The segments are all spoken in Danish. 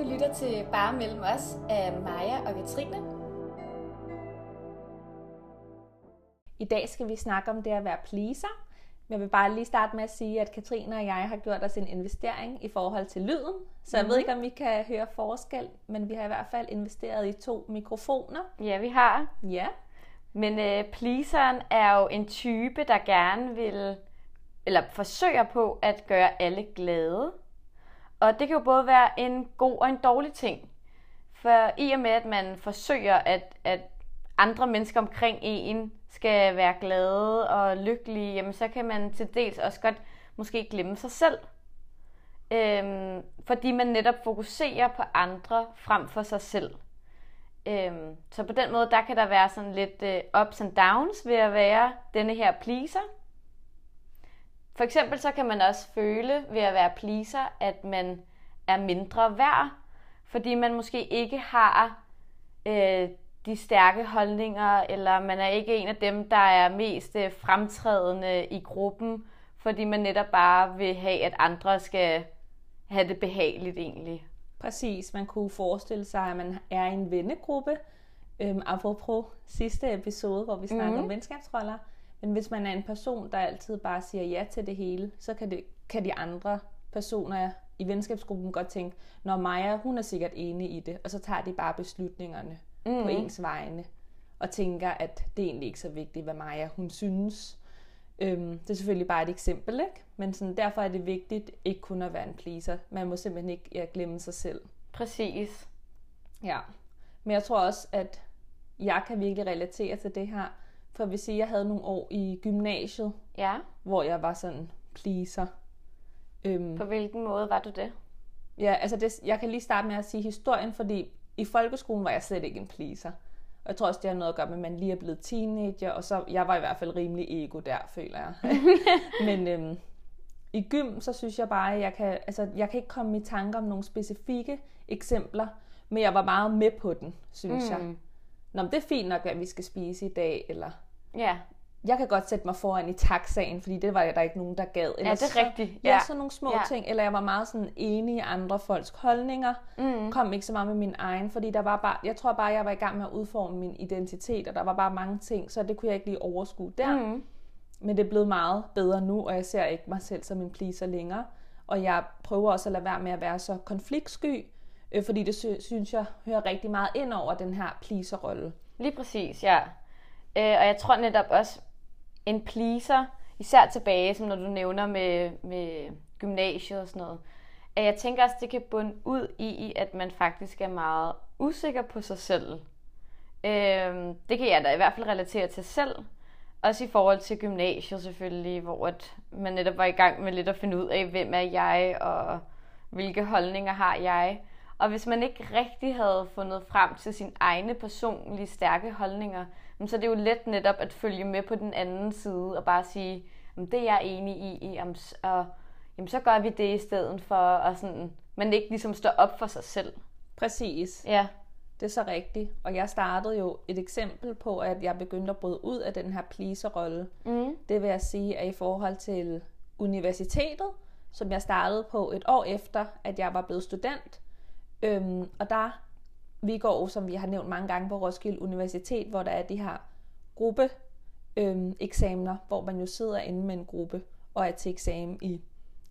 Du lytter til Bare Mellem Os af Maja og Katrine. I dag skal vi snakke om det at være pleaser. Jeg vil bare lige starte med at sige, at Katrine og jeg har gjort os en investering i forhold til lyden. Så jeg mm-hmm. ved ikke, om vi kan høre forskel, men vi har i hvert fald investeret i to mikrofoner. Ja, vi har. Ja. Men øh, pleaseren er jo en type, der gerne vil, eller forsøger på at gøre alle glade. Og det kan jo både være en god og en dårlig ting. For i og med, at man forsøger, at, at andre mennesker omkring en skal være glade og lykkelige, jamen så kan man til dels også godt måske glemme sig selv. Øhm, fordi man netop fokuserer på andre frem for sig selv. Øhm, så på den måde, der kan der være sådan lidt øh, ups and downs ved at være denne her pleaser. For eksempel så kan man også føle ved at være pleaser, at man er mindre værd, fordi man måske ikke har øh, de stærke holdninger, eller man er ikke en af dem, der er mest øh, fremtrædende i gruppen, fordi man netop bare vil have, at andre skal have det behageligt egentlig. Præcis, man kunne forestille sig, at man er i en vennegruppe, øhm, apropos sidste episode, hvor vi snakker mm-hmm. om venskabsroller. Men hvis man er en person, der altid bare siger ja til det hele, så kan, det, kan de andre personer i venskabsgruppen godt tænke, når Maja, hun er sikkert enig i det, og så tager de bare beslutningerne mm. på ens vegne, og tænker, at det er egentlig ikke så vigtigt, hvad Maja hun synes. Øhm, det er selvfølgelig bare et eksempel, ikke? men sådan, derfor er det vigtigt ikke kun at være en pleaser. Man må simpelthen ikke ja, glemme sig selv. Præcis. Ja, men jeg tror også, at jeg kan virkelig relatere til det her, for jeg vil sige, at jeg havde nogle år i gymnasiet, Ja. hvor jeg var sådan pleaser. Øhm, På hvilken måde var du det? Ja, altså det, jeg kan lige starte med at sige historien, fordi i folkeskolen var jeg slet ikke en pleaser. Og jeg tror også, det har noget at gøre med, at man lige er blevet teenager, og så jeg var i hvert fald rimelig ego der, føler jeg. Men øhm, i gym, så synes jeg bare, at jeg kan, altså, jeg kan ikke komme i tanke om nogle specifikke eksempler, men jeg var meget med på den, synes mm. jeg. Nå, men det er fint nok, hvad vi skal spise i dag, eller Ja, jeg kan godt sætte mig foran i taxaen, fordi det var der ikke nogen, der gad. Eller ja det er så, rigtigt. Ja, sådan nogle små Ja. ting. Eller jeg var meget sådan enig i andre folks holdninger. Mm. Kom ikke så meget med min egen, fordi der var bare, jeg tror bare, jeg var i gang med at udforme min identitet, og der var bare mange ting, så det kunne jeg ikke lige overskue der. Mm. Men det er blevet meget bedre nu, og jeg ser ikke mig selv som en pleaser længere. Og jeg prøver også at lade være med at være så konfliktsky, øh, fordi det sy- synes jeg hører rigtig meget ind over den her pleaser-rolle. Lige præcis, ja. Øh, og jeg tror netop også, en pleaser, især tilbage, som når du nævner med, med gymnasiet og sådan noget, at jeg tænker også, det kan bunde ud i, at man faktisk er meget usikker på sig selv. Øh, det kan jeg da i hvert fald relatere til selv. Også i forhold til gymnasiet selvfølgelig, hvor at man netop var i gang med lidt at finde ud af, hvem er jeg, og hvilke holdninger har jeg. Og hvis man ikke rigtig havde fundet frem til sine egne personlige stærke holdninger, så er det jo let netop at følge med på den anden side og bare sige, det er jeg enig i, og jamen, så gør vi det i stedet for, og sådan, man ikke ligesom står op for sig selv. Præcis. Ja, Det er så rigtigt. Og jeg startede jo et eksempel på, at jeg begyndte at bryde ud af den her pleaser-rolle. mm. Det vil jeg sige, at i forhold til universitetet, som jeg startede på et år efter, at jeg var blevet student. Øhm, og der, vi går, som vi har nævnt mange gange på Roskilde Universitet, hvor der er de her gruppe øhm, eksamener, hvor man jo sidder inde med en gruppe og er til eksamen i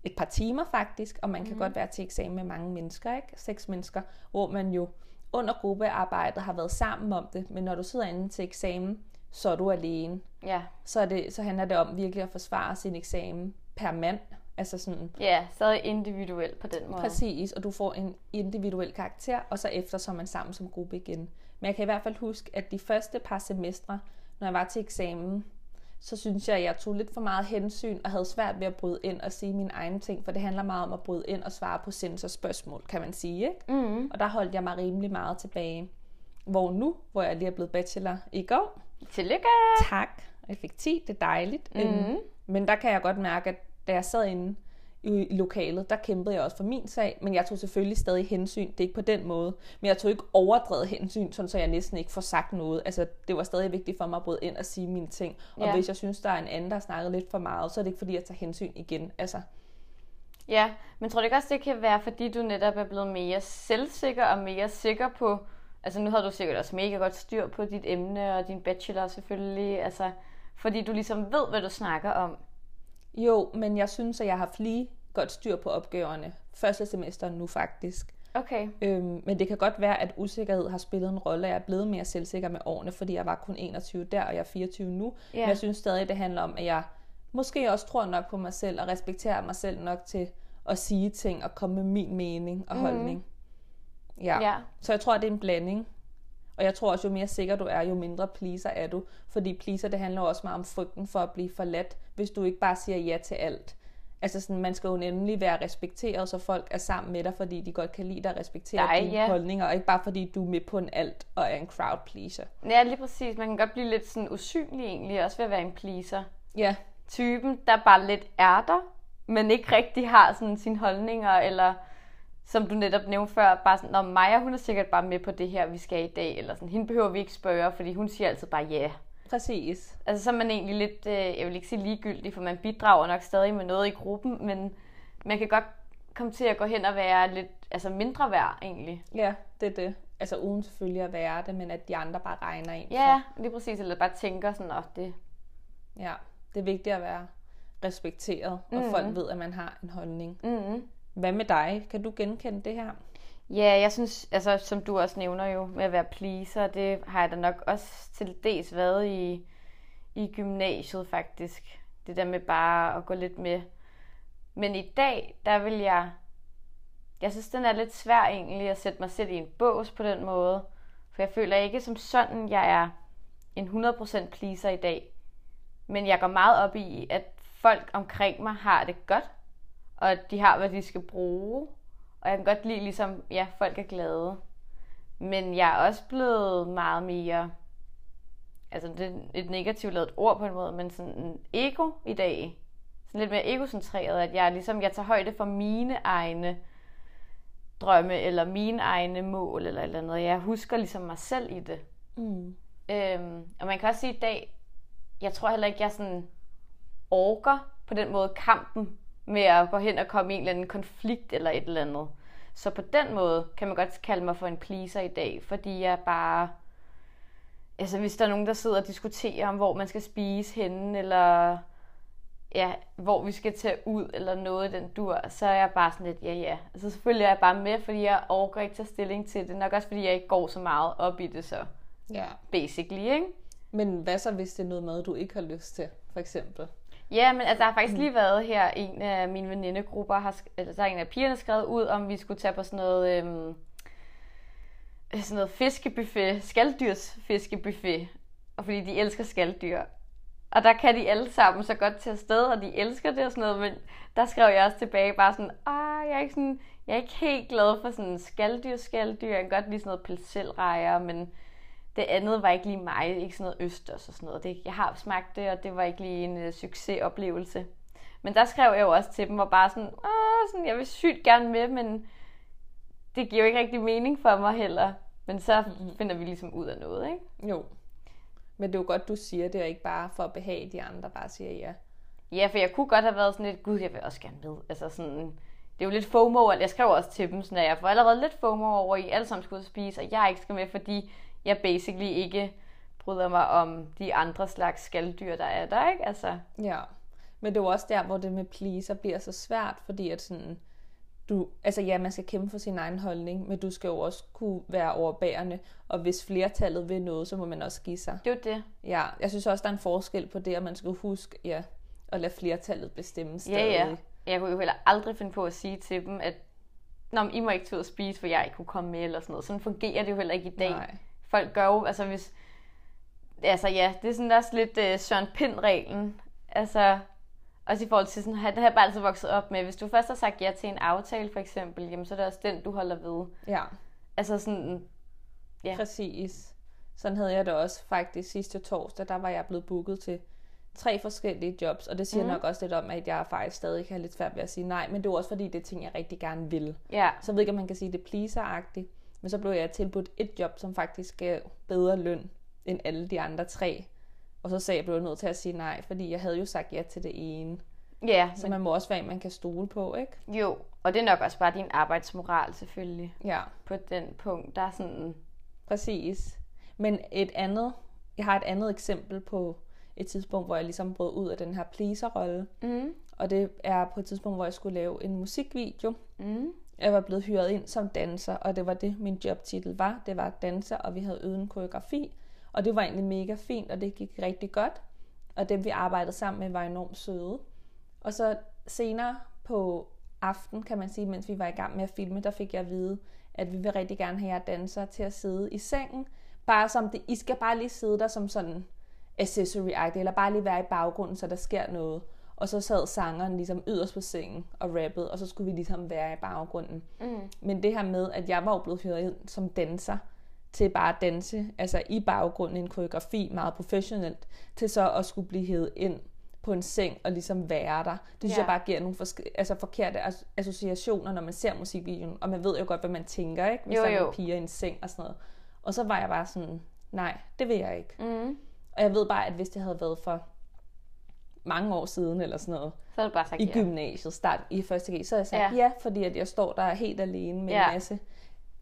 et par timer faktisk, og man kan mm. godt være til eksamen med mange mennesker, ikke? Seks mennesker, hvor man jo under gruppearbejdet har været sammen om det, men når du sidder inde til eksamen, så er du alene ja, så, er det, så handler det om virkelig at forsvare sin eksamen per mand. Altså sådan, ja, stadig individuelt på den måde. præcis, og du får en individuel karakter, og så efter så er man sammen som gruppe igen. Men jeg kan i hvert fald huske, at de første par semestre, når jeg var til eksamen, så synes jeg, at jeg tog lidt for meget hensyn og havde svært ved at bryde ind og sige mine egne ting, for det handler meget om at bryde ind og svare på sensorspørgsmål, kan man sige. Ikke? Mm. Og der holdt jeg mig rimelig meget tilbage. Hvor nu, hvor jeg lige er blevet bachelor i går, Tillykke! tak, jeg fik 10, det er dejligt. Mhm. Øhm, Men der kan jeg godt mærke, at da jeg sad inde i, lokalet, der kæmpede jeg også for min sag, men jeg tog selvfølgelig stadig hensyn. Det er ikke på den måde, men jeg tog ikke overdrevet hensyn, sådan så jeg næsten ikke får sagt noget. Altså, det var stadig vigtigt for mig at bryde ind og sige mine ting. Og Ja. hvis jeg synes, der er en anden, der har snakket lidt for meget, så er det ikke fordi, jeg tager hensyn igen. Altså, Ja, men tror du ikke også, det kan være, fordi du netop er blevet mere selvsikker og mere sikker på, altså nu har du sikkert også mega godt styr på dit emne og din bachelor selvfølgelig, altså fordi du ligesom ved, hvad du snakker om. Jo, men jeg synes, at jeg har haft lige godt styr på opgaverne. Første semester nu faktisk. Okay. Øhm, men det kan godt være, at usikkerhed har spillet en rolle. Jeg er blevet mere selvsikker med årene, fordi jeg var kun 21 der, og jeg er 24 nu. Ja. Men jeg synes stadig, det handler om, at jeg måske også tror nok på mig selv, og respekterer mig selv nok til at sige ting og komme med min mening og holdning. Ja. Ja. Så jeg tror, at det er en blanding. Og jeg tror også, jo mere sikker du er, jo mindre pleaser er du. Fordi pleaser, det handler også meget om frygten for at blive forladt, hvis du ikke bare siger ja til alt. Altså sådan, man skal jo nemlig være respekteret, så folk er sammen med dig, fordi de godt kan lide dig og respektere Nej, dine ja. holdninger, og ikke bare fordi du er med på en alt og er en crowd pleaser. Ja, lige præcis. Man kan godt blive lidt sådan usynlig egentlig, også ved at være en pleaser. Ja, Typen, der bare lidt er der, men ikke rigtig har sådan sine holdninger, eller som du netop nævnte før, bare sådan, Nå, Maja, hun er sikkert bare med på det her, vi skal i dag, eller sådan, hende behøver vi ikke spørge, fordi hun siger altid bare ja. præcis. Altså, så er man egentlig lidt, øh, jeg vil ikke sige ligegyldig, for man bidrager nok stadig med noget i gruppen, men man kan godt komme til at gå hen og være lidt altså mindre værd, egentlig. Ja, det er det. Altså uden selvfølgelig at være det, men at de andre bare regner en. Ja, lige præcis, eller bare tænker sådan, at det, Så, ja, det er vigtigt at være respekteret, og folk ved, at man har en holdning. mm hvad med dig? Kan du genkende det her? Ja, jeg synes, altså som du også nævner jo, med at være pleaser, det har jeg da nok også til dels været i, i gymnasiet faktisk. Det der med bare at gå lidt med. Men i dag, der vil jeg, jeg synes, den er lidt svær egentlig at sætte mig selv i en bås på den måde. For jeg føler ikke som sådan, jeg er en 100% pleaser i dag. Men jeg går meget op i, at folk omkring mig har det godt, og de har, hvad de skal bruge. Og jeg kan godt lide, ligesom, ja, folk er glade. Men jeg er også blevet meget mere, altså det er et negativt lavet ord på en måde, men sådan en ego i dag. Sådan lidt mere egocentreret, at jeg ligesom, jeg tager højde for mine egne drømme, eller mine egne mål, eller et eller andet. Jeg husker ligesom mig selv i det. Mm. Øhm, og man kan også sige i dag, jeg tror heller ikke, jeg sådan orker på den måde kampen med at gå hen og komme i en eller anden konflikt eller et eller andet. Så på den måde kan man godt kalde mig for en pleaser i dag, fordi jeg bare... Altså hvis der er nogen, der sidder og diskuterer om, hvor man skal spise henne, eller ja, hvor vi skal tage ud, eller noget i den dur, så er jeg bare sådan lidt, ja ja. Altså selvfølgelig er jeg bare med, fordi jeg orker ikke tage stilling til det. Nok også fordi jeg ikke går så meget op i det så, Ja. basically, ikke? Men hvad så, hvis det er noget mad, du ikke har lyst til, for eksempel? Ja, men altså, der har faktisk lige været her, en af mine venindegrupper, har, eller der er en af pigerne skrevet ud, om vi skulle tage på sådan noget, øhm, sådan noget fiskebuffet, skalddyrsfiskebuffet, og fordi de elsker skalddyr. Og der kan de alle sammen så godt til afsted, og de elsker det og sådan noget, men der skrev jeg også tilbage bare sådan, ah, jeg er ikke sådan, jeg er ikke helt glad for sådan skalddyr, skalddyr, jeg kan godt lide sådan noget pelselrejer, men det andet var ikke lige mig, ikke sådan noget østers og sådan noget. Det, jeg har smagt det, og det var ikke lige en uh, succesoplevelse. Men der skrev jeg jo også til dem, og bare sådan, Åh, sådan, jeg vil sygt gerne med, men det giver jo ikke rigtig mening for mig heller. Men så finder vi ligesom ud af noget, ikke? Jo. Men det er jo godt, du siger det, og ikke bare for at behage de andre, bare siger ja. Ja, for jeg kunne godt have været sådan lidt, gud, jeg vil også gerne med. Altså sådan, det er jo lidt FOMO, og jeg skrev også til dem, sådan, at jeg får allerede lidt FOMO over, at I alle sammen skal ud og spise, og jeg ikke skal med, fordi jeg basically ikke bryder mig om de andre slags skalddyr, der er der, ikke? Altså, Ja. Men det er jo også der, hvor det med pleaser bliver så svært, fordi at sådan, du, altså ja, man skal kæmpe for sin egen holdning, men du skal jo også kunne være overbærende, og hvis flertallet vil noget, så må man også give sig. det er det. Ja, jeg synes også, der er en forskel på det, at man skal huske, ja, at lade flertallet bestemme stadig. Ja, ja. Jeg kunne jo heller aldrig finde på at sige til dem, at Nå, men I må ikke tage ud og spise, for jeg ikke kunne komme med, eller sådan noget. Sådan fungerer det jo heller ikke i dag. Nej. Folk gør jo, altså hvis... Altså ja, det er sådan også lidt uh, Søren Pind-reglen. Altså, også i forhold til sådan, det har jeg bare altid vokset op med. Hvis du først har sagt ja til en aftale, for eksempel, jamen så er det også den, du holder ved. Ja, Altså sådan, Ja. præcis. Sådan havde jeg det også faktisk sidste torsdag, der var jeg blevet booket til tre forskellige jobs, og det siger mm. nok også lidt om, at jeg faktisk stadig have lidt svært ved at sige nej, men det er også fordi, det er ting, jeg rigtig gerne vil. ja, Så jeg ved ikke, om man kan sige, det er pleaser-agtigt, men så blev jeg tilbudt et job, som faktisk gav bedre løn end alle de andre tre. Og så sagde jeg, blev jeg nødt til at sige nej, fordi jeg havde jo sagt ja til det ene. Ja, Så men, man må også være en, man kan stole på, ikke? jo. Og det er nok også bare din arbejdsmoral selvfølgelig Ja, på den punkt. Der er sådan, præcis. Men et andet, jeg har et andet eksempel på et tidspunkt, hvor jeg ligesom brød ud af den her pleaser-rolle. mm, Og det er på et tidspunkt, hvor jeg skulle lave en musikvideo. mm, jeg var blevet hyret ind som danser, og det var det, min jobtitel var. Det var danser, og vi havde øvet en koreografi. Og det var egentlig mega fint, og det gik rigtig godt. Og dem, vi arbejdede sammen med, var enormt søde. Og så senere på aften, kan man sige, mens vi var i gang med at filme, der fik jeg at vide, at vi vil rigtig gerne have jer dansere til at sidde i sengen. Bare som det, I skal bare lige sidde der som sådan accessory eller bare lige være i baggrunden, så der sker noget. Og så sad sangeren ligesom yderst på sengen og rappede, og så skulle vi ligesom være i baggrunden. mm, Men det her med, at jeg var jo blevet hyret ind som danser, til bare at danse, altså i baggrunden en koreografi, meget professionelt, til så at skulle blive hævet ind på en seng og ligesom være der. Det synes Ja. jeg bare giver nogle forske- altså forkerte as- associationer, når man ser musikvideoen, og man ved jo godt, hvad man tænker, ikke? Hvis Jo, der er nogle piger i en seng og sådan noget. Og så var jeg bare sådan, nej, det vil jeg ikke. mm. Og jeg ved bare, at hvis det havde været for mange år siden eller sådan noget, Så det bare sagt i ja. gymnasiet, start i første G, så jeg sagt Ja. ja. fordi at jeg står der helt alene med Ja. en masse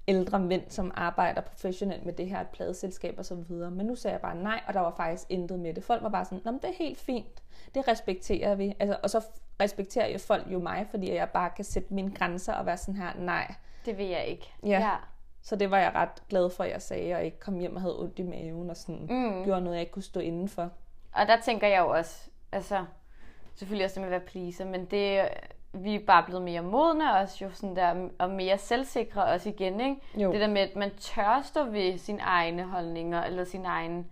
ældre mænd, som arbejder professionelt med det her et pladeselskab og så videre. Men nu sagde jeg bare nej, og der var faktisk intet med det. Folk var bare sådan, Nå, men det er helt fint. Det respekterer vi. Altså, og så respekterer jo folk jo mig, fordi jeg bare kan sætte mine grænser og være sådan her, nej. Det vil jeg ikke. Ja. ja. Så det var jeg ret glad for, at jeg sagde, og ikke kom hjem og havde ondt i maven og sådan Mm. gjorde noget, jeg ikke kunne stå indenfor. Og der tænker jeg jo også, altså, selvfølgelig også det med at være pleaser, men det, vi er bare blevet mere modne også, jo sådan der, og mere selvsikre også igen, ikke? Jo. Det der med, at man tør stå ved sine egne holdninger, eller sine egne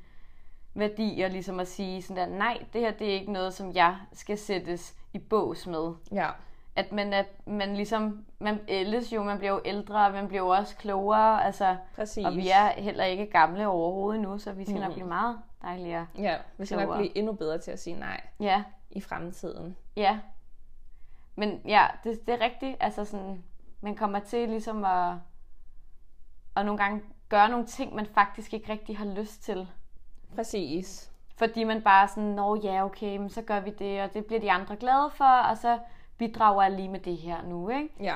værdier, ligesom at sige sådan der, nej, det her det er ikke noget, som jeg skal sættes i bås med. Ja, At man, at man ligesom, man ældes jo, man bliver jo ældre, og man bliver jo også klogere, altså, præcis. og vi er heller ikke gamle overhovedet endnu, så vi skal nok Mm. blive meget dejligere. Ja, vi skal nok klogere. blive endnu bedre til at sige nej Ja, i fremtiden. Ja. Men ja, det, det er rigtigt. Altså sådan, man kommer til ligesom at, at nogle gange gøre nogle ting, man faktisk ikke rigtig har lyst til. Præcis. Fordi man bare sådan, nå ja, okay, men så gør vi det, og det bliver de andre glade for, og så bidrager jeg lige med det her nu, ikke? Ja.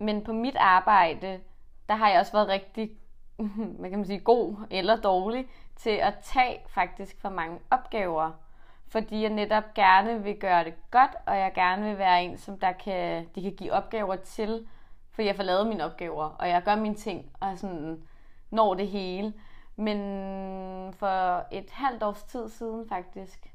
Men på mit arbejde, der har jeg også været rigtig, hvad kan man sige, god eller dårlig til at tage faktisk for mange opgaver. Fordi jeg netop gerne vil gøre det godt, og jeg gerne vil være en, som der kan, de kan give opgaver til, for jeg får lavet mine opgaver, og jeg gør mine ting, og sådan når det hele. Men for et halvt års tid siden faktisk,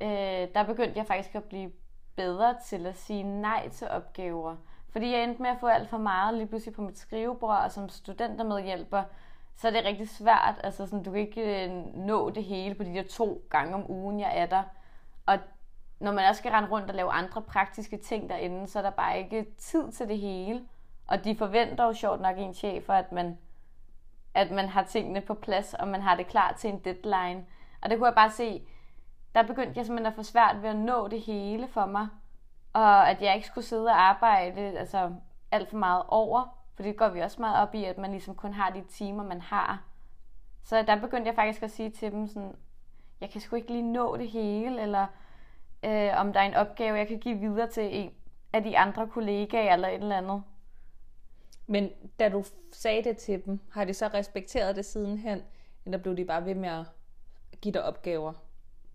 øh, der begyndte jeg faktisk at blive bedre til at sige nej til opgaver. Fordi jeg endte med at få alt for meget lige pludselig på mit skrivebord, og som studentermedhjælper, så er det rigtig svært. Altså sådan, du kan ikke øh, nå det hele på de der to gange om ugen, jeg er der. Og når man også skal rende rundt og lave andre praktiske ting derinde, så er der bare ikke tid til det hele. Og de forventer jo sjovt nok en chefer, at man, at man har tingene på plads, og man har det klar til en deadline. Og det kunne jeg bare se, der begyndte jeg simpelthen at få svært ved at nå det hele for mig. Og at jeg ikke skulle sidde og arbejde altså, alt for meget over. For det går vi også meget op i, at man ligesom kun har de timer, man har. Så der begyndte jeg faktisk at sige til dem sådan, jeg kan sgu ikke lige nå det hele, eller øh, om der er en opgave, jeg kan give videre til en af de andre kollegaer eller et eller andet. Men da du sagde det til dem, har de så respekteret det sidenhen, eller blev de bare ved med at give dig opgaver?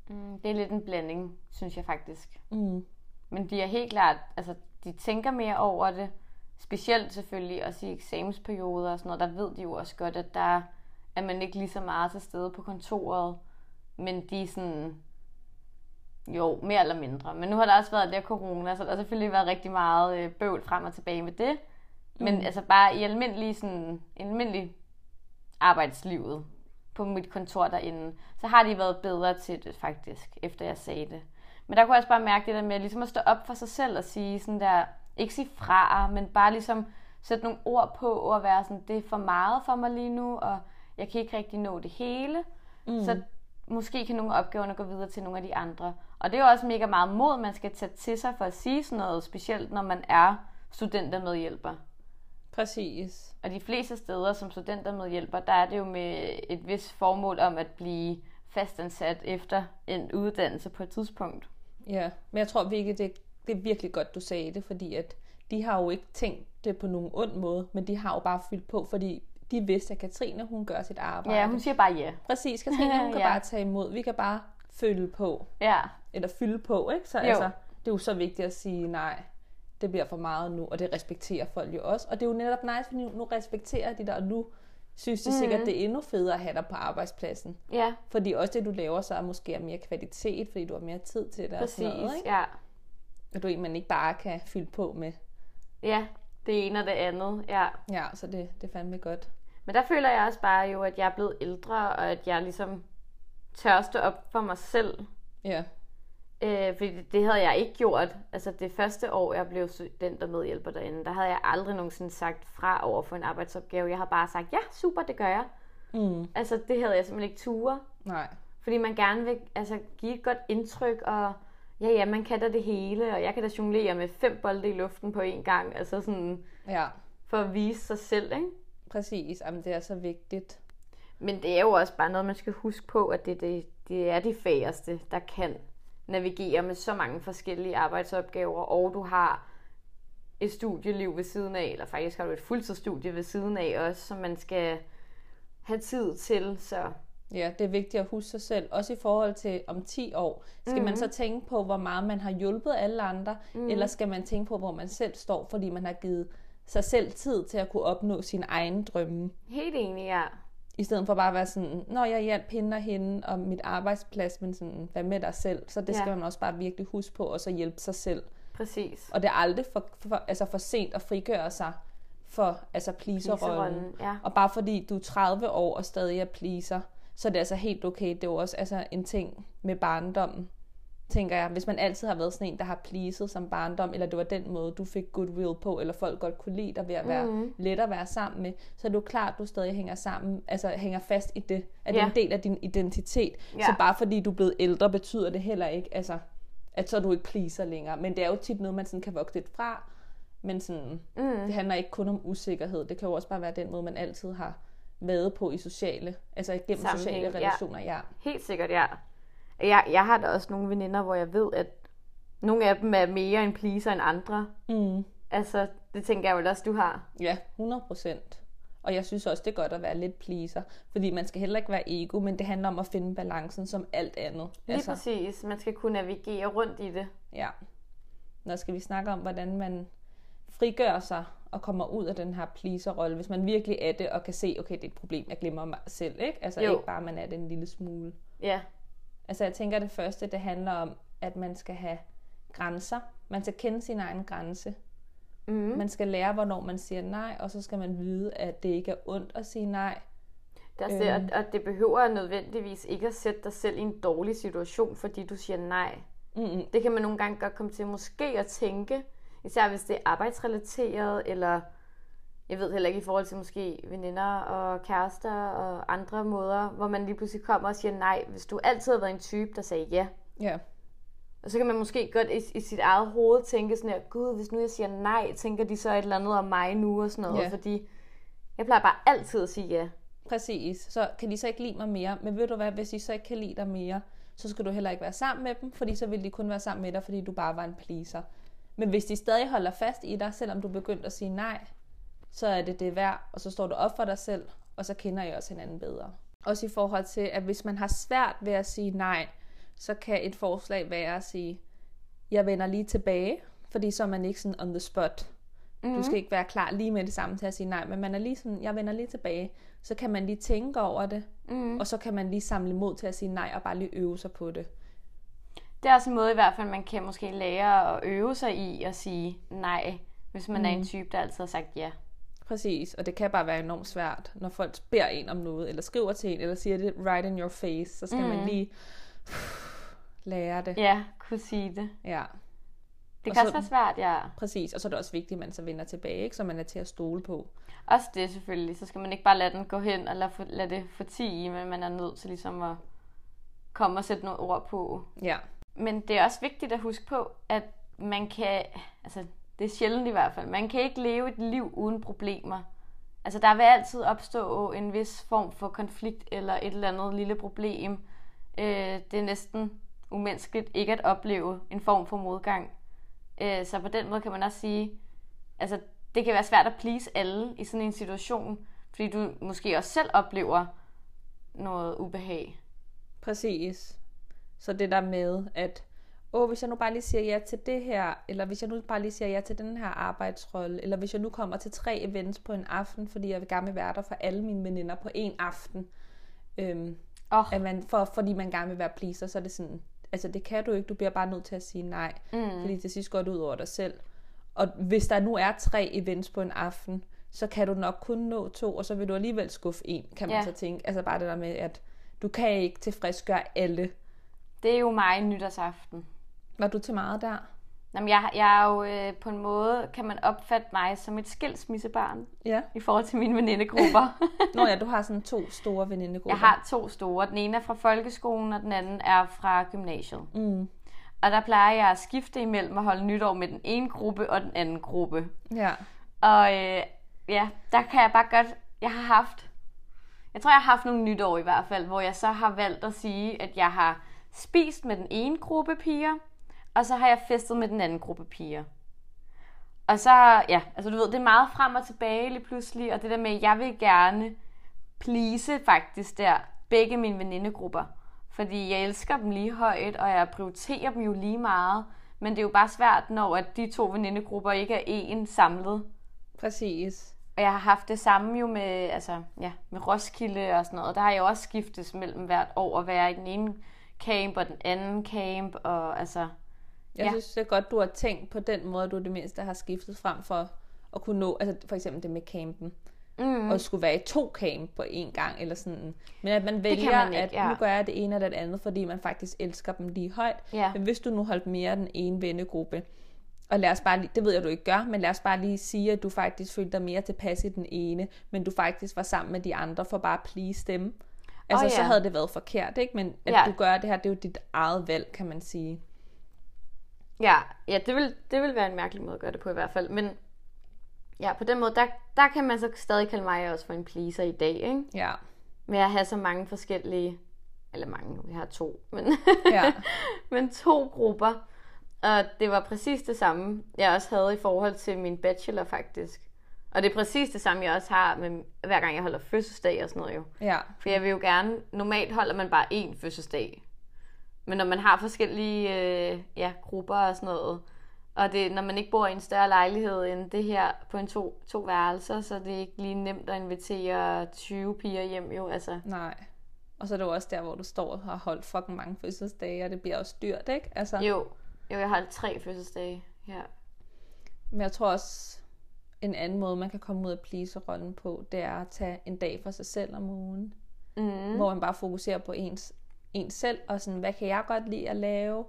Mm, det er lidt en blanding, synes jeg faktisk. Mm. Men de er helt klart, altså de tænker mere over det. Specielt selvfølgelig også i eksamensperioder og sådan noget, der ved de jo også godt, at der er man ikke lige så meget til stede på kontoret. Men de er sådan, jo, mere eller mindre. Men nu har der også været det corona, så der har selvfølgelig været rigtig meget øh, bøvl frem og tilbage med det. Men Mm. altså bare i almindelig, sådan, almindelig arbejdslivet på mit kontor derinde, så har de været bedre til det faktisk, efter jeg sagde det. Men der kunne jeg også bare mærke det der med ligesom at stå op for sig selv og sige sådan der, ikke sige fra, men bare ligesom sætte nogle ord på og være sådan, det er for meget for mig lige nu, og jeg kan ikke rigtig nå det hele. Mm. Så måske kan nogle af opgaverne gå videre til nogle af de andre. Og det er jo også mega meget mod, man skal tage til sig for at sige sådan noget, specielt når man er studentermedhjælper. Præcis. Og de fleste steder som studentermedhjælper, der er det jo med et vis formål om at blive fastansat efter en uddannelse på et tidspunkt. Ja, men jeg tror virkelig, det, det er virkelig godt, du sagde det, fordi at de har jo ikke tænkt det på nogen ond måde, men de har jo bare fyldt på, fordi de vidste, at Katrine, hun gør sit arbejde. Ja, hun siger bare ja. Præcis, Katrine, hun kan Ja. bare tage imod. Vi kan bare følge på, Ja, eller fylde på, ikke? Så Jo. altså, det er jo så vigtigt at sige, nej, det bliver for meget nu, og det respekterer folk jo også. Og det er jo netop nice, fordi nu respekterer de dig, og nu synes de sikkert, Mhm. det er endnu federe at have dig på arbejdspladsen. ja, Fordi også det, du laver, så er måske mere kvalitet, fordi du har mere tid til det og præcis. sådan noget, ikke? Ja. Og du er en, man ikke bare kan fylde på med. ja, det ene og det andet, ja. Ja, så det, det er fandme godt. Men der føler jeg også bare jo, at jeg er blevet ældre, og at jeg ligesom tør stå op for mig selv. Ja, Øh, fordi det, havde jeg ikke gjort. Altså det første år, jeg blev student og medhjælper derinde, der havde jeg aldrig nogensinde sagt fra over for en arbejdsopgave. Jeg har bare sagt, ja, super, det gør jeg. mm, Altså det havde jeg simpelthen ikke ture. nej. Fordi man gerne vil altså, give et godt indtryk, og ja, ja, man kan da det hele, og jeg kan da jonglere med fem bolde i luften på én gang. Altså sådan, Ja, for at vise sig selv, ikke? præcis. Jamen, det er så vigtigt. Men det er jo også bare noget, man skal huske på, at det, det, det er de færreste, der kan navigere med så mange forskellige arbejdsopgaver, og du har et studieliv ved siden af, eller faktisk har du et fuldtidsstudie ved siden af også, som man skal have tid til, så Ja, det er vigtigt at huske sig selv. Også i forhold til om 10 år. Skal mm. man så tænke på, hvor meget man har hjulpet alle andre, mm. eller skal man tænke på, hvor man selv står, fordi man har givet sig selv tid til at kunne opnå sine egne drømme. helt enig, ja. I stedet for bare at være sådan, når jeg hjalp hende og hende og mit arbejdsplads, men sådan, hvad med dig selv? Så det skal Ja. man også bare virkelig huske på, og så hjælpe sig selv. Præcis. Og det er aldrig for, for, altså for sent at frigøre sig for altså pleaser-rollen. Ja. Og bare fordi du er 30 år og stadig er pleaser, så er det altså helt okay. Det er jo også altså en ting med barndommen, tænker jeg. Hvis man altid har været sådan en, der har pleaset som barndom, eller det var den måde, du fik goodwill på, eller folk godt kunne lide dig ved at være mm. let at være sammen med, så er det jo klart, at du stadig hænger sammen, altså hænger fast i det, at det er Ja. en del af din identitet. Ja. Så bare fordi du er blevet ældre, betyder det heller ikke, altså, at så er du ikke pleaser længere. Men det er jo tit noget, man sådan kan vokse lidt fra, men sådan, mm. det handler ikke kun om usikkerhed. Det kan jo også bare være den måde, man altid har været på i sociale, altså igennem Sammenhæng, sociale ja. relationer, ja. Helt sikkert, ja. Jeg, jeg har da også nogle veninder, hvor jeg ved, at nogle af dem er mere en pleaser end andre. Mm. Altså, det tænker jeg vel også, du har. Ja, 100 procent. Og jeg synes også, det er godt at være lidt pleaser, fordi man skal heller ikke være ego, men det handler om at finde balancen som alt andet. Lige altså. præcis. Man skal kunne navigere rundt i det. Ja. Nå skal vi snakke om, hvordan man frigør sig og kommer ud af den her pleaser-rolle, hvis man virkelig er det og kan se, okay, det er et problem, jeg glemmer mig selv, ikke? Altså Jo. ikke bare, man er det en lille smule. Ja, Altså jeg tænker, det første, det handler om, at man skal have grænser. Man skal kende sin egen grænse. mm. Man skal lære, hvornår man siger nej, og så skal man vide, at det ikke er ondt at sige nej. det er også det, og, det behøver nødvendigvis ikke at sætte dig selv i en dårlig situation, fordi du siger nej. Mm-mm. Det kan man nogle gange godt komme til måske at tænke, især hvis det er arbejdsrelateret, eller jeg ved heller ikke i forhold til måske veninder og kærester og andre måder, hvor man lige pludselig kommer og siger nej, hvis du altid har været en type, der sagde ja. Ja, Og så kan man måske godt i, i sit eget hoved tænke sådan her, gud, hvis nu jeg siger nej, tænker de så et eller andet om mig nu og sådan noget, Ja. fordi jeg plejer bare altid at sige ja. præcis. Så kan de så ikke lide mig mere. Men ved du hvad, hvis de så ikke kan lide dig mere, så skal du heller ikke være sammen med dem, fordi så vil de kun være sammen med dig, fordi du bare var en pleaser. Men hvis de stadig holder fast i dig, selvom du er begyndt at sige nej, så er det det værd, og så står du op for dig selv, og så kender I også hinanden bedre. Også i forhold til, at hvis man har svært ved at sige nej, så kan et forslag være at sige, jeg vender lige tilbage, fordi så er man ikke sådan on the spot. Mm. Du skal ikke være klar lige med det samme til at sige nej, men man er lige sådan, jeg vender lige tilbage. Så kan man lige tænke over det, mm. og så kan man lige samle mod til at sige nej, og bare lige øve sig på det. Det er også en måde i hvert fald, man kan måske lære at øve sig i at sige nej, hvis man mm. er en type, der altid har sagt ja. Præcis, og det kan bare være enormt svært, når folk beder en om noget, eller skriver til en, eller siger det right in your face, så skal mm. man lige lære det. Ja, kunne sige det. Ja, Det Og kan så- også være svært, ja. præcis. Og så er det også vigtigt, at man så vender tilbage, ikke? så man er til at stole på. Også det selvfølgelig. Så skal man ikke bare lade den gå hen og lade, lade det fortige, men man er nødt til ligesom at komme og sætte nogle ord på. Ja, Men det er også vigtigt at huske på, at man kan, altså det er sjældent i hvert fald, man kan ikke leve et liv uden problemer. Altså der vil altid opstå en vis form for konflikt eller et eller andet lille problem. Øh, det er næsten umenneskeligt ikke at opleve en form for modgang. Øh, så på den måde kan man også sige, altså det kan være svært at please alle i sådan en situation, fordi du måske også selv oplever noget ubehag. Præcis. Så det der med, at åh, hvis jeg nu bare lige siger ja til det her, eller hvis jeg nu bare lige siger ja til den her arbejdsrolle, eller hvis jeg nu kommer til tre events på en aften, fordi jeg vil gerne vil være der for alle mine veninder på en aften, øhm, Oh. at man, for, fordi man gerne vil være pleaser, så er det sådan, altså det kan du ikke, du bliver bare nødt til at sige nej, mm. fordi til sidst går det ud over dig selv. Og hvis der nu er tre events på en aften, så kan du nok kun nå to, og så vil du alligevel skuffe en, kan man Ja. så tænke. Altså bare det der med, at du kan ikke tilfredsgøre alle. Det er jo mig nytårsaften. Var du til meget der? Jamen, jeg, jeg er jo øh, på en måde, kan man opfatte mig som et skilsmissebarn Ja. i forhold til mine venindegrupper. Nå ja, du har sådan to store venindegrupper. jeg har to store. Den ene er fra folkeskolen, og den anden er fra gymnasiet. Mm. Og der plejer jeg at skifte imellem at holde nytår med den ene gruppe og den anden gruppe. Ja. Og øh, ja, der kan jeg bare godt... Jeg har haft... Jeg tror, jeg har haft nogle nytår i hvert fald, hvor jeg så har valgt at sige, at jeg har spist med den ene gruppe piger, og så har jeg festet med den anden gruppe piger. Og så, ja, altså du ved, det er meget frem og tilbage lige pludselig, og det der med, at jeg vil gerne please faktisk der begge mine venindegrupper. Fordi jeg elsker dem lige højt, og jeg prioriterer dem jo lige meget. Men det er jo bare svært, når at de to venindegrupper ikke er en samlet. Præcis. Og jeg har haft det samme jo med, altså, ja, med Roskilde og sådan noget. Der har jeg også skiftes mellem hvert år at være i den ene camp og den anden camp. Og altså, Jeg Ja. synes, det er godt, du har tænkt på den måde, du det mindste har skiftet frem for at kunne nå, altså for eksempel det med campen, mm. og skulle være i to camp på én gang, eller sådan. Men at man vælger, man ikke, at ja. nu gør jeg det ene eller det andet, fordi man faktisk elsker dem lige højt. Ja. Men hvis du nu holdt mere af den ene vennegruppe, og lad os bare lige, det ved jeg, du ikke gør, men lad os bare lige sige, at du faktisk følte dig mere tilpas i den ene, men du faktisk var sammen med de andre for bare at please dem. Altså, så ja. havde det været forkert, ikke? Men at Ja. du gør det her, det er jo dit eget valg, kan man sige. Ja, ja det, vil, det vil være en mærkelig måde at gøre det på i hvert fald. Men ja, på den måde, der, der kan man så stadig kalde mig også for en pleaser i dag, ikke? Ja. Med at have så mange forskellige, eller mange, vi har to, men, Ja. men to grupper. Og det var præcis det samme, jeg også havde i forhold til min bachelor faktisk. Og det er præcis det samme, jeg også har med, hver gang jeg holder fødselsdag og sådan noget jo. Ja. For jeg vil jo gerne, normalt holder man bare én fødselsdag. Men når man har forskellige øh, ja, grupper og sådan noget, og det, når man ikke bor i en større lejlighed end det her på en to, to værelser, så det er ikke lige nemt at invitere 20 piger hjem jo. Altså, Nej. Og så er det jo også der, hvor du står og har holdt fucking mange fødselsdage, og det bliver også dyrt, ikke? Altså, jo, jo, jeg har holdt tre fødselsdage her. Men jeg tror også, en anden måde, man kan komme ud af pleaser-rollen på, det er at tage en dag for sig selv om ugen. Mm. Hvor man bare fokuserer på ens, ens selv, og sådan, hvad kan jeg godt lide at lave?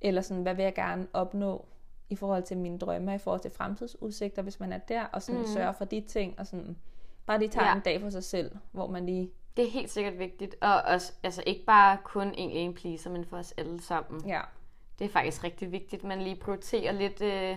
Eller sådan, hvad vil jeg gerne opnå i forhold til mine drømme, i forhold til fremtidsudsigter, hvis man er der, og sådan mm. sørge for de ting, og sådan, bare lige tage Ja. en dag for sig selv, hvor man lige, Det er helt sikkert vigtigt. Og også, altså ikke bare kun en en pleaser, men for os alle sammen. ja, Det er faktisk rigtig vigtigt, man lige prioriterer lidt øh,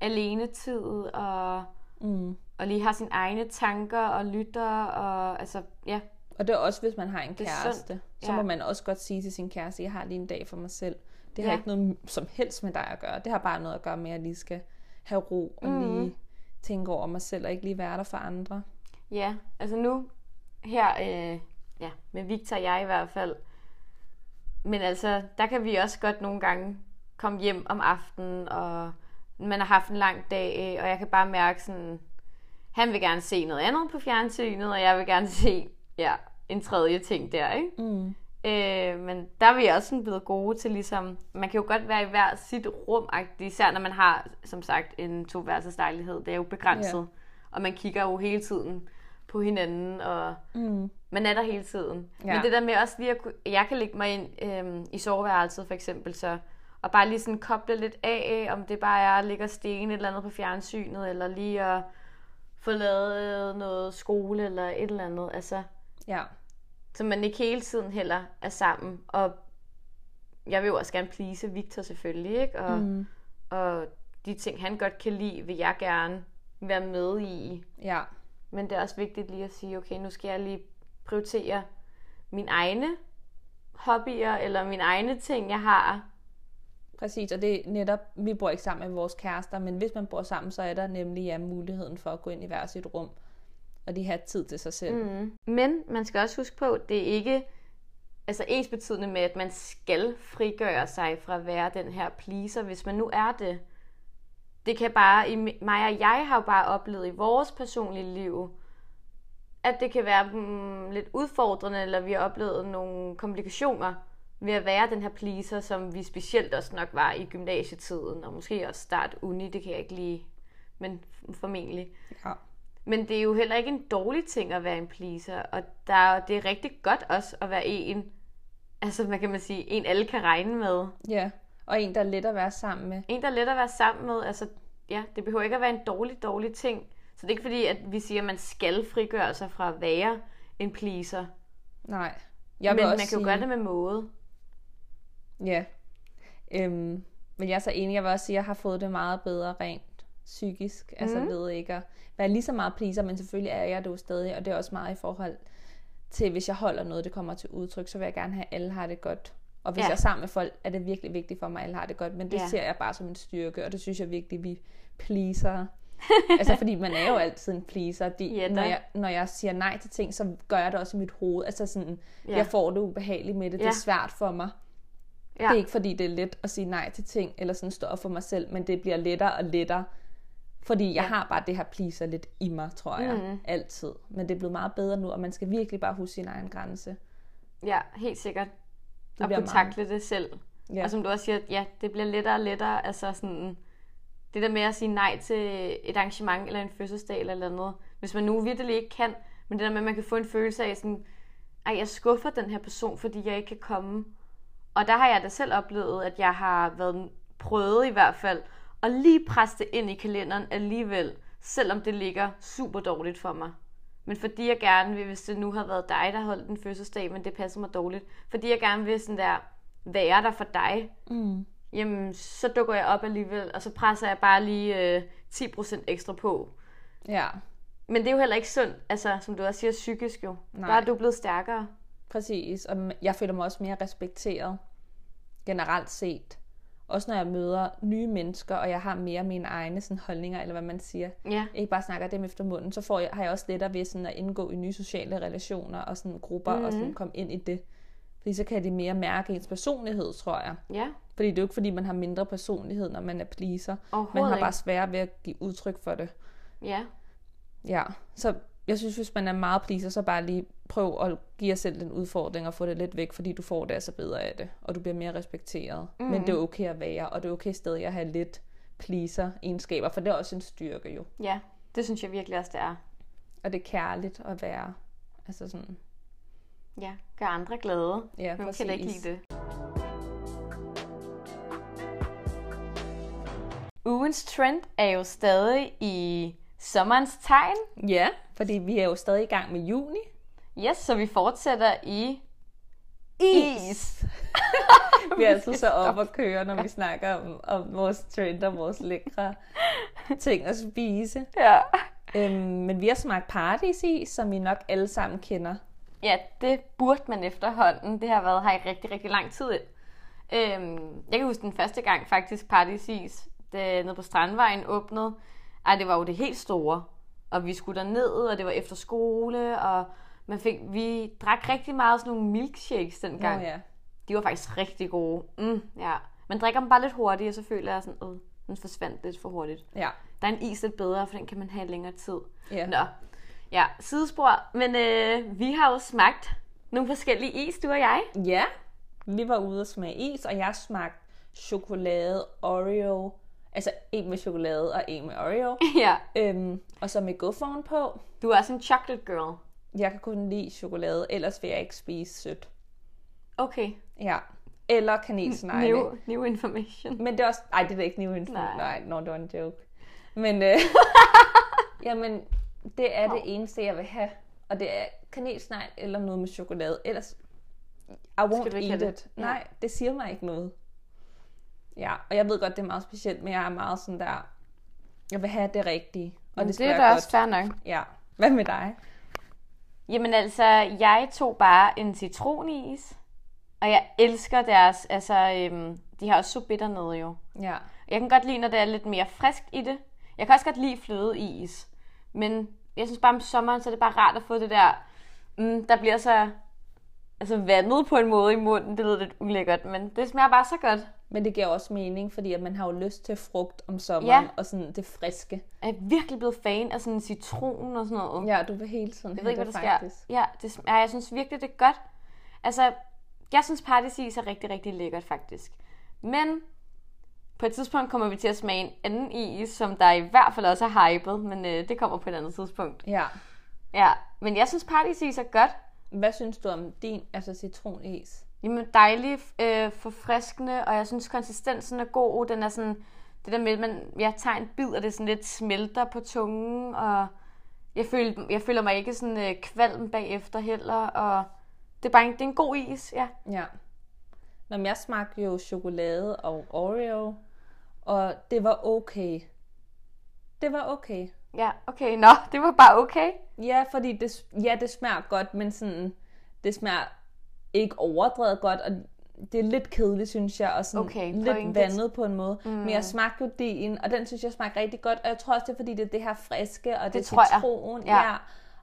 alenetid og, mm. og lige har sine egne tanker og lytter og altså ja, Og det er også, hvis man har en kæreste. sundt. Så Ja. må man også godt sige til sin kæreste, jeg har lige en dag for mig selv. Det har Ja. ikke noget som helst med dig at gøre. Det har bare noget at gøre med, at jeg lige skal have ro og mm. lige tænke over mig selv og ikke lige være der for andre. ja, altså nu her øh, ja, med Victor og jeg i hvert fald. Men altså, der kan vi også godt nogle gange komme hjem om aftenen, og man har haft en lang dag, og jeg kan bare mærke sådan, han vil gerne se noget andet på fjernsynet, og jeg vil gerne se ja, en tredje ting der, ikke? Mm. Øh, men der er vi også sådan blevet gode til ligesom, man kan jo godt være i hver sit rum, især når man har, som sagt, en toværelseslejlighed. Det er jo begrænset, Ja. og man kigger jo hele tiden på hinanden, og Mm. man er der hele tiden. Ja. Men det der med også lige at kunne, jeg kan lægge mig ind øhm, i soveværelset for eksempel, så, og bare lige sådan koble lidt af, om det bare er at ligge og stene et eller andet på fjernsynet, eller lige at få lavet noget skole eller et eller andet. Altså, Ja. så man ikke hele tiden heller er sammen. Og jeg vil jo også gerne please Victor selvfølgelig, ikke? Og, mm. og de ting, han godt kan lide, vil jeg gerne være med i. Ja. Men det er også vigtigt lige at sige, okay, nu skal jeg lige prioritere mine egne hobbyer eller mine egne ting, jeg har. Præcis, og det er netop, vi bor ikke sammen med vores kærester, men hvis man bor sammen, så er der nemlig ja, muligheden for at gå ind i hver sit rum, og de har tid til sig selv. Mm. Men man skal også huske på, at det er ikke altså ens betydende med, at man skal frigøre sig fra at være den her pleaser, hvis man nu er det. Det kan bare, i mig og jeg har jo bare oplevet i vores personlige liv, at det kan være mm, lidt udfordrende, eller vi har oplevet nogle komplikationer ved at være den her pleaser, som vi specielt også nok var i gymnasietiden, og måske også start uni, det kan jeg ikke lige, men formentlig. Ja. Men det er jo heller ikke en dårlig ting at være en pleaser, og der, det er rigtig godt også at være en, altså hvad kan man sige, en alle kan regne med. Ja, og en, der er let at være sammen med. En, der er let at være sammen med, altså ja, det behøver ikke at være en dårlig, dårlig ting. Så det er ikke fordi, at vi siger, at man skal frigøre sig fra at være en pleaser. Nej. Jeg Men man kan sige... jo gøre det med måde. Ja. Øhm, men jeg er så enig, jeg vil også sige, at jeg har fået det meget bedre rent psykisk. Mm. Altså ved ikke at være lige så meget pleaser, men selvfølgelig er jeg det jo stadig, og det er også meget i forhold til, hvis jeg holder noget, det kommer til udtryk, så vil jeg gerne have, at alle har det godt. Og hvis ja. jeg er sammen med folk, er det virkelig vigtigt for mig, at alle har det godt. Men det ja. ser jeg bare som en styrke, og det synes jeg virkelig, vi pleaser. altså fordi man er jo altid en pleaser. De, ja, når, jeg, når jeg siger nej til ting, så gør jeg det også i mit hoved. Altså sådan, ja. jeg får det ubehageligt med det. Ja. Det er svært for mig. Ja. Det er ikke fordi, det er let at sige nej til ting, eller sådan stå op for mig selv, men det bliver lettere og lettere. Fordi jeg ja. har bare det her pleaser lidt i mig, tror jeg. Mm. Altid. Men det er blevet meget bedre nu, og man skal virkelig bare huske sin egen grænse. Ja, helt sikkert. Det og kunne takle det selv. Ja. Og som du også siger, ja, det bliver lettere og lettere. Altså sådan, det der med at sige nej til et arrangement eller en fødselsdag eller noget. Hvis man nu virkelig ikke kan, men det der med, at man kan få en følelse af sådan, ej, jeg skuffer den her person, fordi jeg ikke kan komme. Og der har jeg da selv oplevet, at jeg har været prøvet i hvert fald, at lige presse det ind i kalenderen alligevel, selvom det ligger super dårligt for mig. Men fordi jeg gerne vil, hvis det nu har været dig, der holdt den fødselsdag, men det passer mig dårligt, fordi jeg gerne vil sådan der være der for dig, mm. jamen så dukker jeg op alligevel, og så presser jeg bare lige øh, 10% ekstra på. Ja. Men det er jo heller ikke sundt, altså som du også siger, psykisk jo. Nej. Der er du blevet stærkere. Præcis, og jeg føler mig også mere respekteret generelt set. Også når jeg møder nye mennesker, og jeg har mere mine egne sådan, holdninger, eller hvad man siger. Ja. Ikke bare snakker dem efter munden, så får jeg, har jeg også lettere ved sådan, at indgå i nye sociale relationer og sådan, grupper, mm-hmm. og sådan, mhm. komme ind i det. Fordi så kan de mere mærke ens personlighed, tror jeg. Ja. Fordi det er jo ikke, fordi man har mindre personlighed, når man er pleaser. Man har bare svært ved at give udtryk for det. Ja. Ja, så jeg synes, hvis man er meget pleaser, så bare lige prøv at give jer selv den udfordring og få det lidt væk, fordi du får det altså bedre af det, og du bliver mere respekteret. Mm. Men det er okay at være, og det er okay stadig at have lidt pleaser-egenskaber, for det er også en styrke jo. Ja, det synes jeg virkelig også, det er. Og det er kærligt at være, altså sådan... Ja, gør andre glade. Ja, Hvem kan ikke lide det? Ugens trend er jo stadig i sommerens tegn. Ja, fordi vi er jo stadig i gang med juni. Yes, så vi fortsætter i is. is. vi er altså så op og køre, når vi snakker om, om vores trend og vores lækre ting at spise. Ja. Øhm, men vi har smagt i, som I nok alle sammen kender. Ja, det burde man efterhånden. Det har været her i rigtig, rigtig lang tid. Øhm, jeg kan huske den første gang faktisk paradis is, det nede på Strandvejen åbnede. Ej, det var jo det helt store. Og vi skulle ned og det var efter skole, og man fik, vi drak rigtig meget sådan nogle milkshakes dengang. Oh, ja. De var faktisk rigtig gode. Mm, ja. Man drikker dem bare lidt hurtigt, og så føler jeg sådan, øh, den forsvandt lidt for hurtigt. Ja. Der er en is lidt bedre, for den kan man have længere tid. Ja. Nå. Ja, sidespor. Men øh, vi har jo smagt nogle forskellige is, du og jeg. Ja, vi var ude og smage is, og jeg smagte chokolade, Oreo, Altså en med chokolade og en med Oreo. Ja. Øhm, og så med gufferen på. Du er også en chocolate girl. Jeg kan kun lide chokolade, ellers vil jeg ikke spise sødt. Okay. Ja. Eller kanelsnegle. New, new information. Men det er også... Ej, det er ikke new information. Nej, Nej no, det var en joke. Men, øh, jamen, det er det eneste, jeg vil have. Og det er kanelsnegle eller noget med chokolade. Ellers, I won't eat it. Ja. Nej, det siger mig ikke noget. Ja, og jeg ved godt, det er meget specielt, men jeg er meget sådan der, jeg vil have det rigtige. Og det, det er da også fair nok. Ja. Hvad med dig? Jamen altså, jeg tog bare en citronis, Og jeg elsker deres, altså, øhm, de har også sobitter nede jo. Ja. Jeg kan godt lide, når det er lidt mere frisk i det. Jeg kan også godt lide flødeis. Men jeg synes bare om sommeren, så er det bare rart at få det der, mm, der bliver så altså vandet på en måde i munden. Det lyder lidt ulækkert, men det smager bare så godt. Men det giver også mening, fordi at man har jo lyst til frugt om sommeren, Ja. og sådan det friske. Jeg er virkelig blevet fan af sådan citron og sådan noget. Ja, du vil hele tiden Jeg ved ikke, hvad der sker. faktisk. Ja, det, ja, jeg synes virkelig, det er godt. Altså, jeg synes partisis er rigtig, rigtig lækkert faktisk. Men på et tidspunkt kommer vi til at smage en anden is, som der i hvert fald også er hypet, men øh, det kommer på et andet tidspunkt. Ja. Ja, men jeg synes partisis er godt. Hvad synes du om din, altså citronis? Jamen dejlig, øh, forfriskende, og jeg synes konsistensen er god. Den er sådan, det der med, at man jeg tager en bid, og det sådan lidt smelter på tungen, og jeg føler, jeg føler mig ikke sådan øh, kvalm bagefter heller, og det er bare en, det er en god is, ja. Ja. Nå, jeg smagte jo chokolade og Oreo, og det var okay. Det var okay. Ja, okay, nå, det var bare okay. Ja, fordi det, ja, det smager godt, men sådan, det smager ikke overdrevet godt, og det er lidt kedeligt, synes jeg, og sådan Okay, lidt pointet. vandet på en måde. Mm. Men jeg smagte jo deen, og den synes jeg smagte rigtig godt, og jeg tror også, det er fordi, det er det her friske, og det, tror jeg. citron, Ja. ja.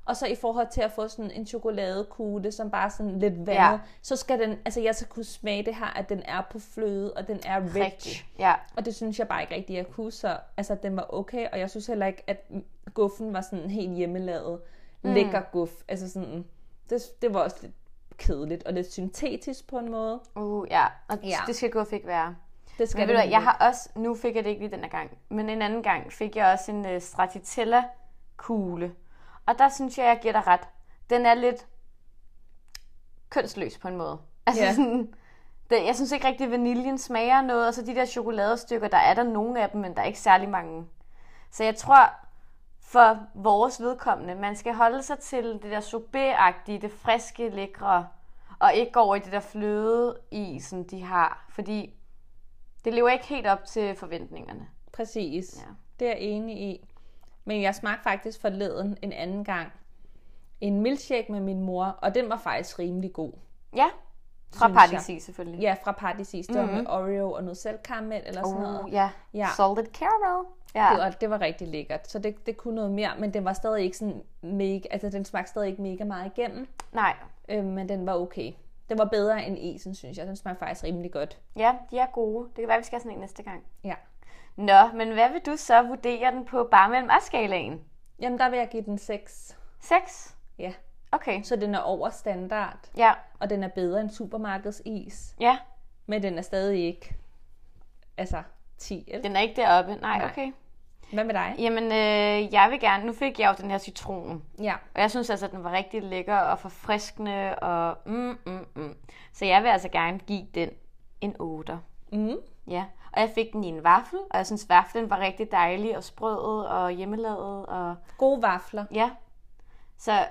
Og så i forhold til at få sådan en chokoladekugle, som bare er sådan lidt vandet, Ja. ja. så skal den, altså jeg skal kunne smage det her, at den er på fløde, og den er rich. Rigtig. Ja, Og det synes jeg bare ikke rigtig, jeg kunne, så altså, den var okay. Og jeg synes heller ikke, at guffen var sådan helt hjemmelavet, mm. lækker guf. Altså sådan, det, det var også lidt kedeligt og lidt syntetisk på en måde. uh, ja, og ja. Det skal godt ikke være. Det skal Men ved du jeg har også, nu fik jeg det ikke lige den her gang, men en anden gang fik jeg også en uh, stracciatella kugle. Og der synes jeg, jeg giver dig ret. Den er lidt kønsløs på en måde. Altså Ja. sådan, det, jeg synes ikke rigtig, at vaniljen smager noget, og så de der chokoladestykker, der er der nogle af dem, men der er ikke særlig mange. Så jeg tror, for vores vedkommende, man skal holde sig til det der sorbet det friske, lækre, og ikke gå over i det der fløde i, som de har. Fordi det lever ikke helt op til forventningerne. Præcis. Ja. Det er jeg enig i. Men jeg smagte faktisk forleden en anden gang en milkshake med min mor, og den var faktisk rimelig god. Ja, fra. Pardisis selvfølgelig. Ja, fra Pardisis. Det var med Oreo og noget selvkaramel eller sådan noget. Uh, ja. Ja. Salted caramel. Ja. Det var, det var rigtig lækkert, så det, det kunne noget mere, men den var stadig ikke sådan mega, altså den smagte stadig ikke mega meget igennem, Nej. øh, men den var okay. Den var bedre end isen, synes jeg. Den smagte faktisk rimelig godt. Ja, de er gode. Det kan være, vi skal have sådan en næste gang. Ja. Nå, men hvad vil du så vurdere den på bare mellem skalaen Jamen, der vil jeg give den 6. 6? Ja. Okay. Så den er over standard, Ja. og den er bedre end supermarkedsis, Ja, men den er stadig ikke, altså 10. Eller? den er ikke deroppe. Nej, Nej. okay. Hvad med dig? Jamen, øh, jeg vil gerne... Nu fik jeg jo den her citron. Ja. Og jeg synes altså, at den var rigtig lækker og forfriskende. Og mm, mm, mm. Så jeg vil altså gerne give den en 8. Mm. Ja, og jeg fik den i en vaffel, og jeg synes, vaflen var rigtig dejlig og sprødet og hjemmelavet. Og Gode vafler. ja, så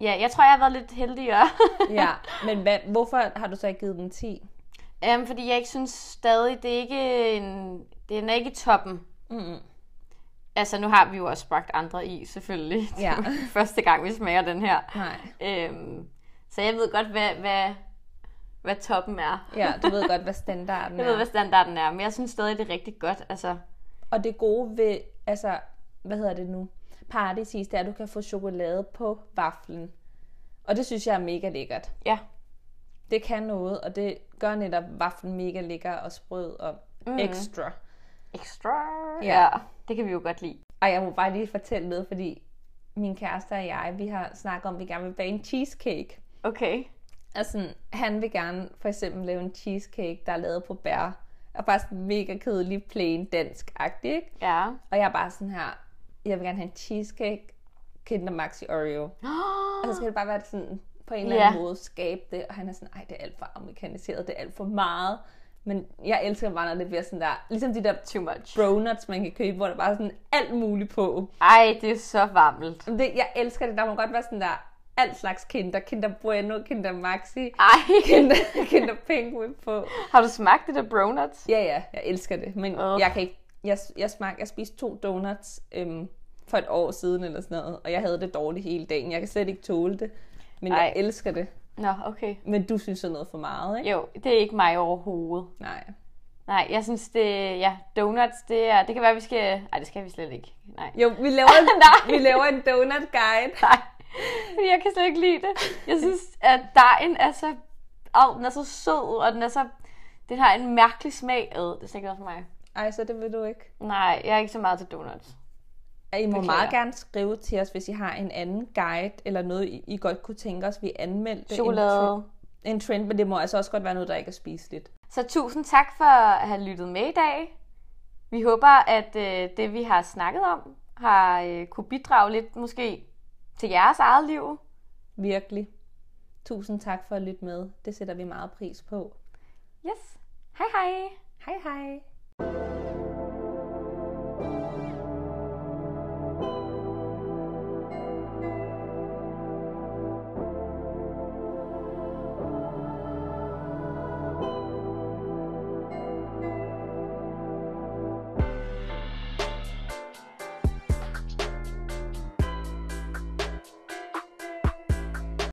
ja, jeg tror, jeg har været lidt heldigere. Ja, men hvad, hvorfor har du så ikke givet den 10? um, fordi jeg ikke synes stadig, det er ikke en, den er ikke i toppen. Mm. Altså, nu har vi jo også smagt andre i, selvfølgelig. Det Ja. Første gang, vi smager den her. Nej. Um, så jeg ved godt, hvad, hvad, hvad toppen er. Ja, du ved godt, hvad standarden Jeg er. ved, hvad standarden er, men jeg synes stadig, det er rigtig godt. Altså, Og det gode ved, altså, hvad hedder det nu? Partysis, det er, at du kan få chokolade på vaflen. Og det synes jeg er mega lækkert. ja, Det kan noget, og det gør netop vaflen mega lækker og sprød og mm. ekstra. ekstra. Ja. ja, det kan vi jo godt lide. Og jeg må bare lige fortælle noget, fordi min kæreste og jeg, vi har snakket om, at vi gerne vil bage en cheesecake. Okay. Altså, han vil gerne for eksempel lave en cheesecake, der er lavet på bær. Og bare sådan mega kedelig, plain dansk-agtig, ikke? Ja. Og jeg er bare sådan her, jeg vil gerne have en cheesecake, Kinder Maxi Oreo. Og så skal det bare være sådan, på en eller anden Ja. måde skabe det. Og han er sådan, ej, det er alt for amerikaniseret, det er alt for meget. Men jeg elsker bare, når det bliver sådan der, ligesom de der Too much. bronuts, man kan købe, hvor der bare er sådan alt muligt på. Ej, det er så varmt. Det, jeg elsker det, der må godt være sådan der, alt slags kinder. Kinder Bueno, Kinder Maxi, Ej, Kinder, kinder Penguin på. har du smagt det der bronuts? Ja, ja, jeg elsker det. Men Ugh. jeg kan ikke... Jeg, jeg, smag, jeg spiste to donuts øhm, for et år siden eller sådan noget, og jeg havde det dårligt hele dagen. Jeg kan slet ikke tåle det. Men Ej. jeg elsker det. Nå, okay. Men du synes sådan noget for meget, ikke? Jo, det er ikke mig overhovedet. Nej. Nej, jeg synes, det, ja, donuts, det, er, det kan være, vi skal... Nej, det skal vi slet ikke. Nej. Jo, vi laver, en, vi laver en donut guide. Nej, jeg kan slet ikke lide det. Jeg synes, at dejen er så... Åh, den er så sød, og den er så... Den har en mærkelig smag. Øh, det er slet ikke noget for mig. Ej, så det vil du ikke. Nej, jeg er ikke så meget til donuts. I må Beklager. meget gerne skrive til os, hvis I har en anden guide, eller noget, I, I godt kunne tænke os, vi anmeldte. Chokolade. En, trend, en trend, men det må altså også godt være noget, der ikke er spiseligt. Så tusind tak for at have lyttet med i dag. Vi håber, at øh, det, vi har snakket om, har øh, kunne bidrage lidt måske til jeres eget liv. Virkelig. Tusind tak for at lytte med. Det sætter vi meget pris på. Yes. Hej hej. Hej hej. Thank you.